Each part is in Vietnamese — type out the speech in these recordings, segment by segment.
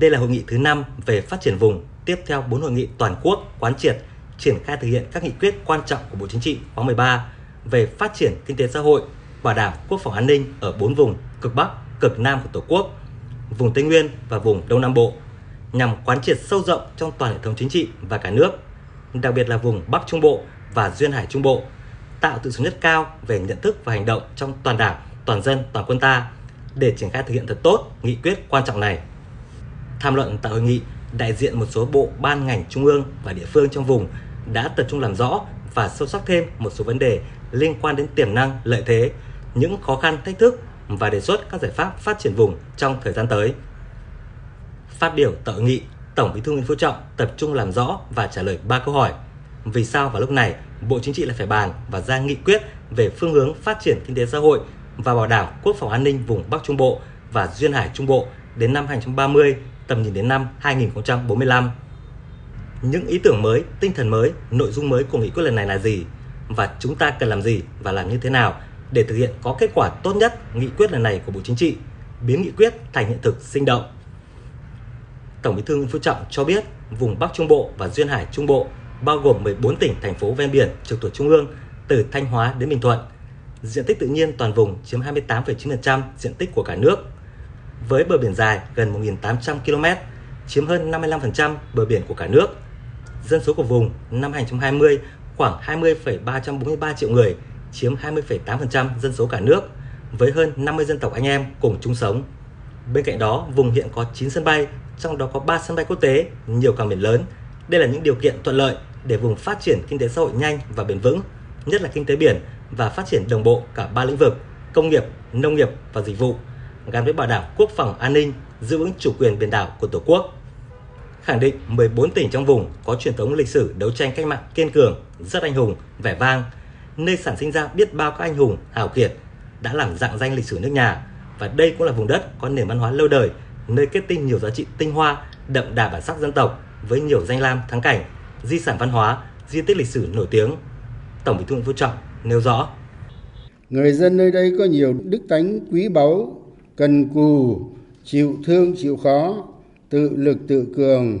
Đây là hội nghị thứ 5 về phát triển vùng, tiếp theo 4 hội nghị toàn quốc quán triệt, triển khai thực hiện các nghị quyết quan trọng của Bộ Chính trị khóa 13 về phát triển kinh tế xã hội, bảo đảm quốc phòng an ninh ở 4 vùng cực Bắc, cực Nam của Tổ quốc, vùng Tây Nguyên và vùng Đông Nam Bộ nhằm quán triệt sâu rộng trong toàn hệ thống chính trị và cả nước, đặc biệt là vùng Bắc Trung Bộ và Duyên Hải Trung Bộ, tạo tự thống nhất cao về nhận thức và hành động trong toàn đảng, toàn dân, toàn quân ta để triển khai thực hiện thật tốt nghị quyết quan trọng này. Tham luận tại hội nghị, đại diện một số bộ ban ngành trung ương và địa phương trong vùng đã tập trung làm rõ và sâu sắc thêm một số vấn đề liên quan đến tiềm năng, lợi thế, những khó khăn, thách thức và đề xuất các giải pháp phát triển vùng trong thời gian tới. Phát biểu tại hội nghị, Tổng Bí thư Nguyễn Phú Trọng tập trung làm rõ và trả lời ba câu hỏi. Vì sao vào lúc này Bộ Chính trị lại phải bàn và ra nghị quyết về phương hướng phát triển kinh tế xã hội và bảo đảm quốc phòng an ninh vùng Bắc Trung Bộ và Duyên Hải Trung Bộ đến năm 2030, tầm nhìn đến năm 2045. Những ý tưởng mới, tinh thần mới, nội dung mới của nghị quyết lần này là gì? Và chúng ta cần làm gì và làm như thế nào để thực hiện có kết quả tốt nhất nghị quyết lần này của Bộ Chính trị, biến nghị quyết thành hiện thực sinh động. Tổng Bí thư Nguyễn Phú Trọng cho biết, vùng Bắc Trung Bộ và Duyên Hải Trung Bộ bao gồm 14 tỉnh thành phố ven biển trực thuộc trung ương từ Thanh Hóa đến Bình Thuận. Diện tích tự nhiên toàn vùng chiếm 28,9% diện tích của cả nước. Với bờ biển dài gần 1.800 km, chiếm hơn 55% bờ biển của cả nước. Dân số của vùng năm 2020 khoảng 20,343 triệu người, chiếm 20,8% dân số cả nước, với hơn 50 dân tộc anh em cùng chung sống. Bên cạnh đó, vùng hiện có 9 sân bay, trong đó có 3 sân bay quốc tế, nhiều cảng biển lớn. Đây là những điều kiện thuận lợi để vùng phát triển kinh tế xã hội nhanh và bền vững, nhất là kinh tế biển và phát triển đồng bộ cả ba lĩnh vực: công nghiệp, nông nghiệp và dịch vụ, gắn với bảo đảm quốc phòng an ninh, giữ vững chủ quyền biển đảo của Tổ quốc. Khẳng định 14 tỉnh trong vùng có truyền thống lịch sử đấu tranh cách mạng kiên cường, rất anh hùng, vẻ vang, nơi sản sinh ra biết bao các anh hùng, hào kiệt đã làm dạng danh lịch sử nước nhà và đây cũng là vùng đất có nền văn hóa lâu đời, nơi kết tinh nhiều giá trị tinh hoa, đậm đà bản sắc dân tộc với nhiều danh lam thắng cảnh, di sản văn hóa, di tích lịch sử nổi tiếng. Tổng Bí thư Nguyễn Phú Trọng nêu rõ: Người dân nơi đây có nhiều đức tánh quý báu, cần cù, chịu thương chịu khó, tự lực tự cường,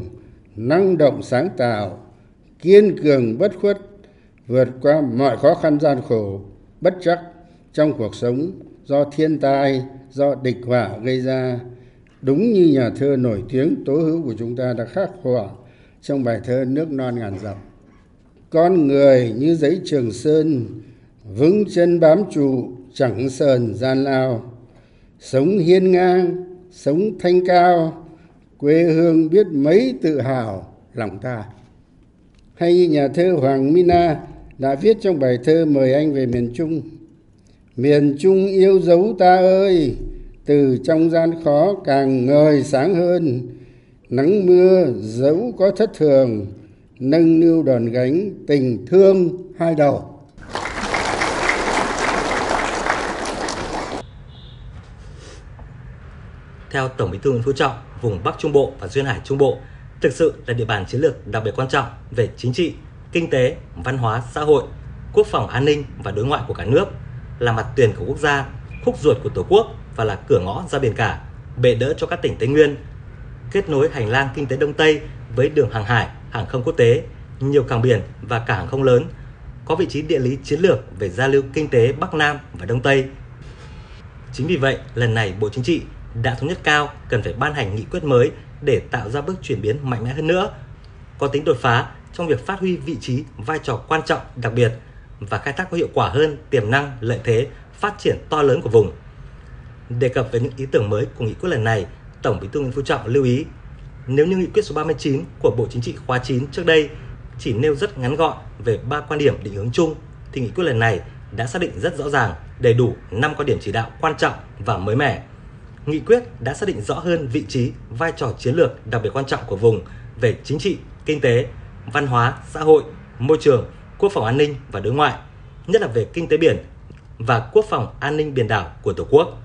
năng động sáng tạo, kiên cường bất khuất, vượt qua mọi khó khăn gian khổ, bất chắc trong cuộc sống do thiên tai, do địch họa gây ra. Đúng như nhà thơ nổi tiếng tố hữu của chúng ta đã khắc họa trong bài thơ Nước non ngàn dặm. Con người như giấy trường sơn, vững chân bám trụ, chẳng sờn gian lao. Sống hiên ngang, sống thanh cao, quê hương biết mấy tự hào lòng ta. Hay như nhà thơ Hoàng Mina đã viết trong bài thơ mời anh về miền Trung. Miền Trung yêu dấu ta ơi, từ trong gian khó càng ngời sáng hơn. Nắng mưa dẫu có thất thường, nâng niu đòn gánh tình thương hai đầu. Theo Tổng Bí thư Nguyễn Phú Trọng, vùng Bắc Trung Bộ và Duyên Hải Trung Bộ thực sự là địa bàn chiến lược đặc biệt quan trọng về chính trị, kinh tế, văn hóa, xã hội, quốc phòng an ninh và đối ngoại của cả nước, là mặt tiền của quốc gia, khúc ruột của Tổ quốc và là cửa ngõ ra biển cả, bệ đỡ cho các tỉnh Tây Nguyên, kết nối hành lang kinh tế Đông Tây với đường hàng hải, hàng không quốc tế, nhiều cảng biển và cảng hàng không lớn, có vị trí địa lý chiến lược về giao lưu kinh tế Bắc Nam và Đông Tây. Chính vì vậy, lần này Bộ Chính trị đã thống nhất cao cần phải ban hành nghị quyết mới để tạo ra bước chuyển biến mạnh mẽ hơn nữa, có tính đột phá trong việc phát huy vị trí, vai trò quan trọng đặc biệt và khai thác có hiệu quả hơn tiềm năng, lợi thế, phát triển to lớn của vùng. Đề cập về những ý tưởng mới của nghị quyết lần này, Tổng Bí thư Nguyễn Phú Trọng lưu ý, nếu như nghị quyết số 39 của Bộ Chính trị khóa 9 trước đây chỉ nêu rất ngắn gọn về ba quan điểm định hướng chung, thì nghị quyết lần này đã xác định rất rõ ràng, đầy đủ 5 quan điểm chỉ đạo quan trọng và mới mẻ. Nghị quyết đã xác định rõ hơn vị trí, vai trò chiến lược đặc biệt quan trọng của vùng về chính trị, kinh tế, văn hóa, xã hội, môi trường, quốc phòng an ninh và đối ngoại, nhất là về kinh tế biển và quốc phòng an ninh biển đảo của Tổ quốc.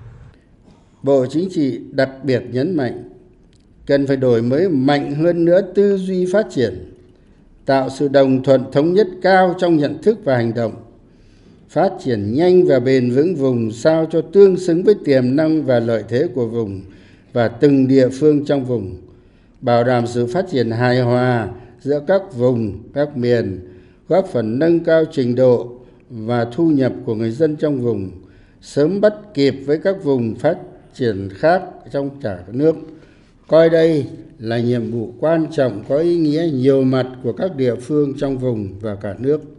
Bộ Chính trị đặc biệt nhấn mạnh cần phải đổi mới mạnh hơn nữa tư duy phát triển, tạo sự đồng thuận thống nhất cao trong nhận thức và hành động, phát triển nhanh và bền vững vùng sao cho tương xứng với tiềm năng và lợi thế của vùng và từng địa phương trong vùng, bảo đảm sự phát triển hài hòa giữa các vùng, các miền, góp phần nâng cao trình độ và thu nhập của người dân trong vùng, sớm bắt kịp với các vùng phát triển khác trong cả nước. Coi đây là nhiệm vụ quan trọng có ý nghĩa nhiều mặt của các địa phương trong vùng và cả nước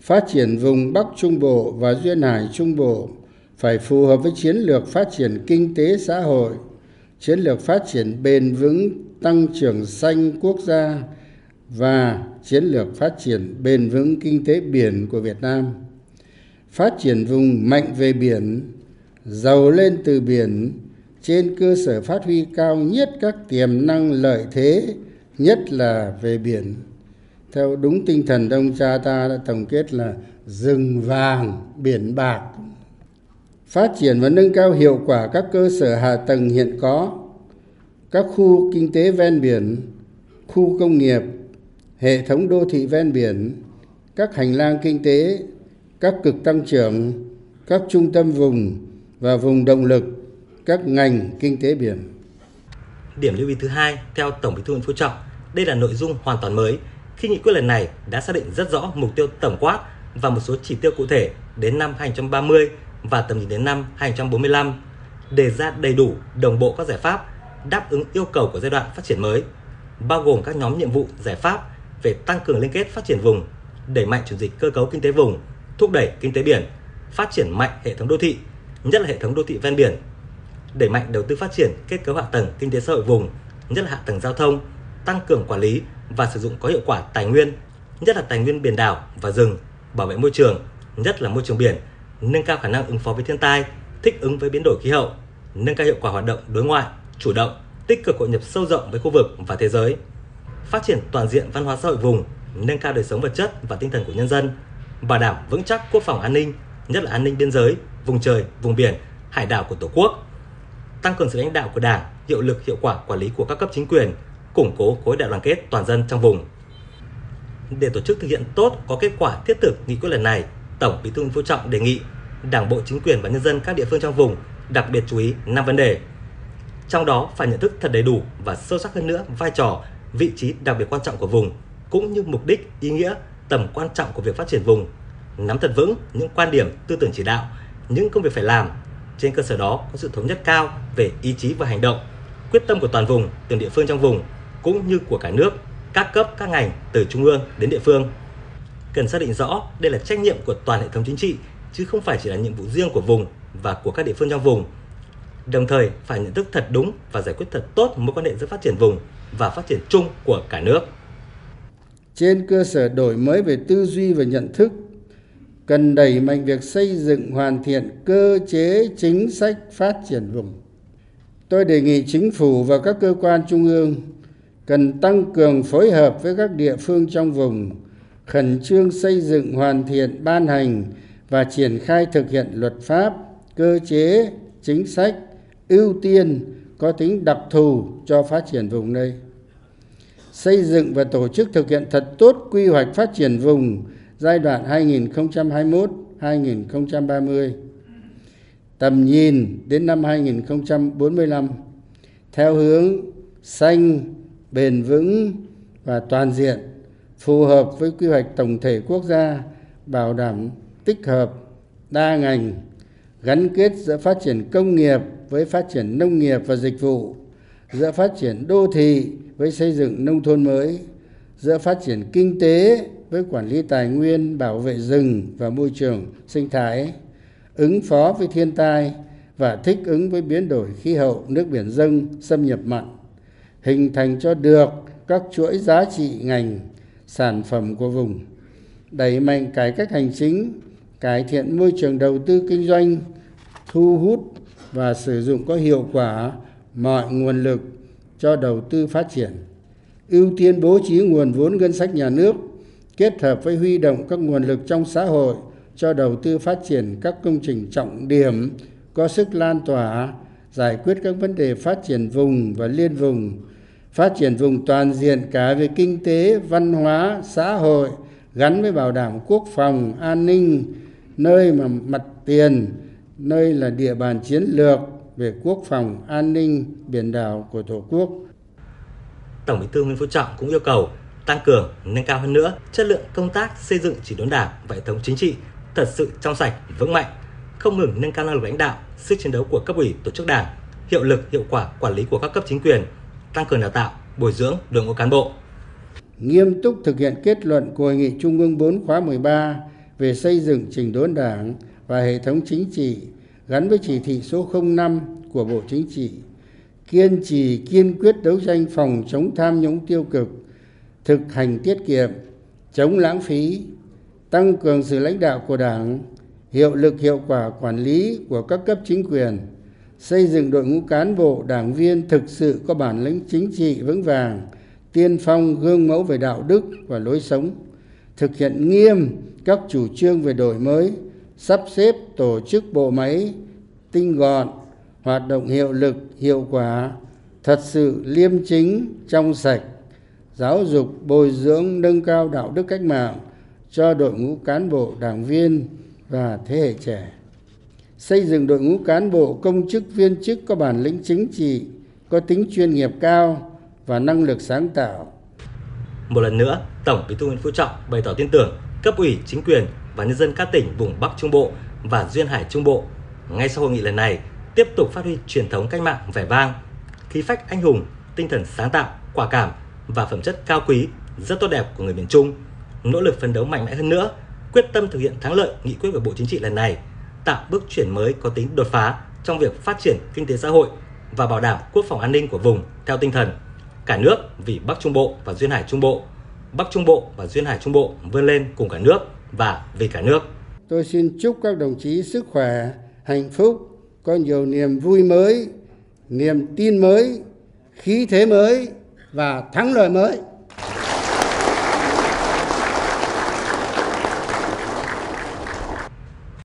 phát triển vùng bắc trung bộ và duyên hải trung bộ phải phù hợp với chiến lược phát triển kinh tế xã hội, chiến lược phát triển bền vững, tăng trưởng xanh quốc gia và chiến lược phát triển bền vững kinh tế biển của việt nam. Phát triển vùng mạnh về biển, giàu lên từ biển, trên cơ sở phát huy cao nhất các tiềm năng lợi thế, nhất là về biển theo đúng tinh thần ông cha ta đã tổng kết là rừng vàng, biển bạc. Phát triển và nâng cao hiệu quả các cơ sở hạ tầng hiện có, các khu kinh tế ven biển, khu công nghiệp, hệ thống đô thị ven biển, các hành lang kinh tế, các cực tăng trưởng, các trung tâm vùng và vùng động lực, các ngành kinh tế biển. Điểm lưu ý thứ hai, theo tổng bí thư nguyễn phú trọng, đây là nội dung hoàn toàn mới khi nghị quyết lần này đã xác định rất rõ mục tiêu tổng quát và một số chỉ tiêu cụ thể đến năm 2030 và tầm nhìn đến năm 2045, đề ra đầy đủ, đồng bộ các giải pháp đáp ứng yêu cầu của giai đoạn phát triển mới, bao gồm các nhóm nhiệm vụ, giải pháp về tăng cường liên kết phát triển vùng, đẩy mạnh chuyển dịch cơ cấu kinh tế vùng, thúc đẩy kinh tế biển, phát triển mạnh hệ thống đô thị, nhất là hệ thống đô thị ven biển, đẩy mạnh đầu tư phát triển kết cấu hạ tầng kinh tế xã hội vùng, nhất là hạ tầng giao thông, tăng cường quản lý và sử dụng có hiệu quả tài nguyên, nhất là tài nguyên biển đảo và rừng, bảo vệ môi trường, nhất là môi trường biển, nâng cao khả năng ứng phó với thiên tai, thích ứng với biến đổi khí hậu, nâng cao hiệu quả hoạt động đối ngoại, chủ động, tích cực hội nhập sâu rộng với khu vực và thế giới, phát triển toàn diện văn hóa xã hội vùng, nâng cao đời sống vật chất và tinh thần của nhân dân, bảo đảm vững chắc quốc phòng an ninh, nhất là an ninh biên giới, vùng trời, vùng biển, hải đảo của Tổ quốc, tăng cường sự lãnh đạo của Đảng, hiệu lực hiệu quả quản lý của các cấp chính quyền, củng cố khối đại đoàn kết toàn dân trong vùng. Để tổ chức thực hiện tốt có kết quả thiết thực nghị quyết lần này, Tổng Bí thư Nguyễn Phú Trọng đề nghị Đảng bộ chính quyền và nhân dân các địa phương trong vùng đặc biệt chú ý 5 vấn đề. Trong đó phải nhận thức thật đầy đủ và sâu sắc hơn nữa vai trò, vị trí đặc biệt quan trọng của vùng cũng như mục đích, ý nghĩa, tầm quan trọng của việc phát triển vùng. Nắm thật vững những quan điểm, tư tưởng chỉ đạo, những công việc phải làm. Trên cơ sở đó có sự thống nhất cao về ý chí và hành động, quyết tâm của toàn vùng, từng địa phương trong vùng cũng như của cả nước, các cấp, các ngành từ trung ương đến địa phương. Cần xác định rõ đây là trách nhiệm của toàn hệ thống chính trị chứ không phải chỉ là nhiệm vụ riêng của vùng và của các địa phương trong vùng. Đồng thời phải nhận thức thật đúng và giải quyết thật tốt mối quan hệ giữa phát triển vùng và phát triển chung của cả nước. Trên cơ sở đổi mới về tư duy và nhận thức, cần đẩy mạnh việc xây dựng hoàn thiện cơ chế chính sách phát triển vùng. Tôi đề nghị chính phủ và các cơ quan trung ương cần tăng cường phối hợp với các địa phương trong vùng, khẩn trương xây dựng hoàn thiện ban hành và triển khai thực hiện luật pháp, cơ chế, chính sách, ưu tiên có tính đặc thù cho phát triển vùng đây. Xây dựng và tổ chức thực hiện thật tốt quy hoạch phát triển vùng giai đoạn 2021-2030 tầm nhìn đến năm 2045 theo hướng xanh bền vững và toàn diện, phù hợp với quy hoạch tổng thể quốc gia, bảo đảm tích hợp đa ngành, gắn kết giữa phát triển công nghiệp với phát triển nông nghiệp và dịch vụ, giữa phát triển đô thị với xây dựng nông thôn mới, giữa phát triển kinh tế với quản lý tài nguyên, bảo vệ rừng và môi trường sinh thái, ứng phó với thiên tai và thích ứng với biến đổi khí hậu, nước biển dâng, xâm nhập mặn hình thành cho được các chuỗi giá trị ngành, sản phẩm của vùng, đẩy mạnh cải cách hành chính, cải thiện môi trường đầu tư kinh doanh, thu hút và sử dụng có hiệu quả mọi nguồn lực cho đầu tư phát triển. Ưu tiên bố trí nguồn vốn ngân sách nhà nước, kết hợp với huy động các nguồn lực trong xã hội cho đầu tư phát triển các công trình trọng điểm có sức lan tỏa, giải quyết các vấn đề phát triển vùng và liên vùng phát triển vùng toàn diện cả về kinh tế văn hóa xã hội gắn với bảo đảm quốc phòng an ninh nơi mà mặt tiền nơi là địa bàn chiến lược về quốc phòng an ninh biển đảo của tổ quốc. Tổng Bí thư Nguyễn Phú Trọng cũng yêu cầu tăng cường, nâng cao hơn nữa chất lượng công tác xây dựng chỉnh đốn Đảng và hệ thống chính trị thật sự trong sạch, vững mạnh, không ngừng nâng cao năng lực lãnh đạo, sức chiến đấu của cấp ủy, tổ chức Đảng, hiệu lực, hiệu quả quản lý của các cấp chính quyền, tăng cường đào tạo, bồi dưỡng đội ngũ cán bộ. Nghiêm túc thực hiện kết luận của Hội nghị Trung ương 4 khóa 13 về xây dựng chỉnh đốn Đảng và hệ thống chính trị gắn với chỉ thị số 05 của Bộ Chính trị, kiên trì kiên quyết đấu tranh phòng chống tham nhũng tiêu cực, thực hành tiết kiệm, chống lãng phí, tăng cường sự lãnh đạo của Đảng, hiệu lực hiệu quả quản lý của các cấp chính quyền, xây dựng đội ngũ cán bộ đảng viên thực sự có bản lĩnh chính trị vững vàng, tiên phong gương mẫu về đạo đức và lối sống, thực hiện nghiêm các chủ trương về đổi mới, sắp xếp tổ chức bộ máy tinh gọn, hoạt động hiệu lực, hiệu quả, thật sự liêm chính, trong sạch, giáo dục, bồi dưỡng, nâng cao đạo đức cách mạng cho đội ngũ cán bộ, đảng viên và thế hệ trẻ. Xây dựng đội ngũ cán bộ, công chức, viên chức có bản lĩnh chính trị, có tính chuyên nghiệp cao và năng lực sáng tạo. Một lần nữa, Tổng Bí thư Nguyễn Phú Trọng bày tỏ tin tưởng cấp ủy, chính quyền và nhân dân các tỉnh vùng Bắc Trung Bộ và Duyên Hải Trung Bộ ngay sau hội nghị lần này tiếp tục phát huy truyền thống cách mạng vẻ vang, khí phách anh hùng, tinh thần sáng tạo, quả cảm và phẩm chất cao quý rất tốt đẹp của người miền Trung, nỗ lực phấn đấu mạnh mẽ hơn nữa, quyết tâm thực hiện thắng lợi nghị quyết của Bộ Chính trị lần này, tạo bước chuyển mới có tính đột phá trong việc phát triển kinh tế xã hội và bảo đảm quốc phòng an ninh của vùng theo tinh thần cả nước vì Bắc Trung Bộ và Duyên Hải Trung Bộ, Bắc Trung Bộ và Duyên Hải Trung Bộ vươn lên cùng cả nước và vì cả nước. Tôi xin chúc các đồng chí sức khỏe, hạnh phúc, có nhiều niềm vui mới, niềm tin mới, khí thế mới và thắng lợi mới.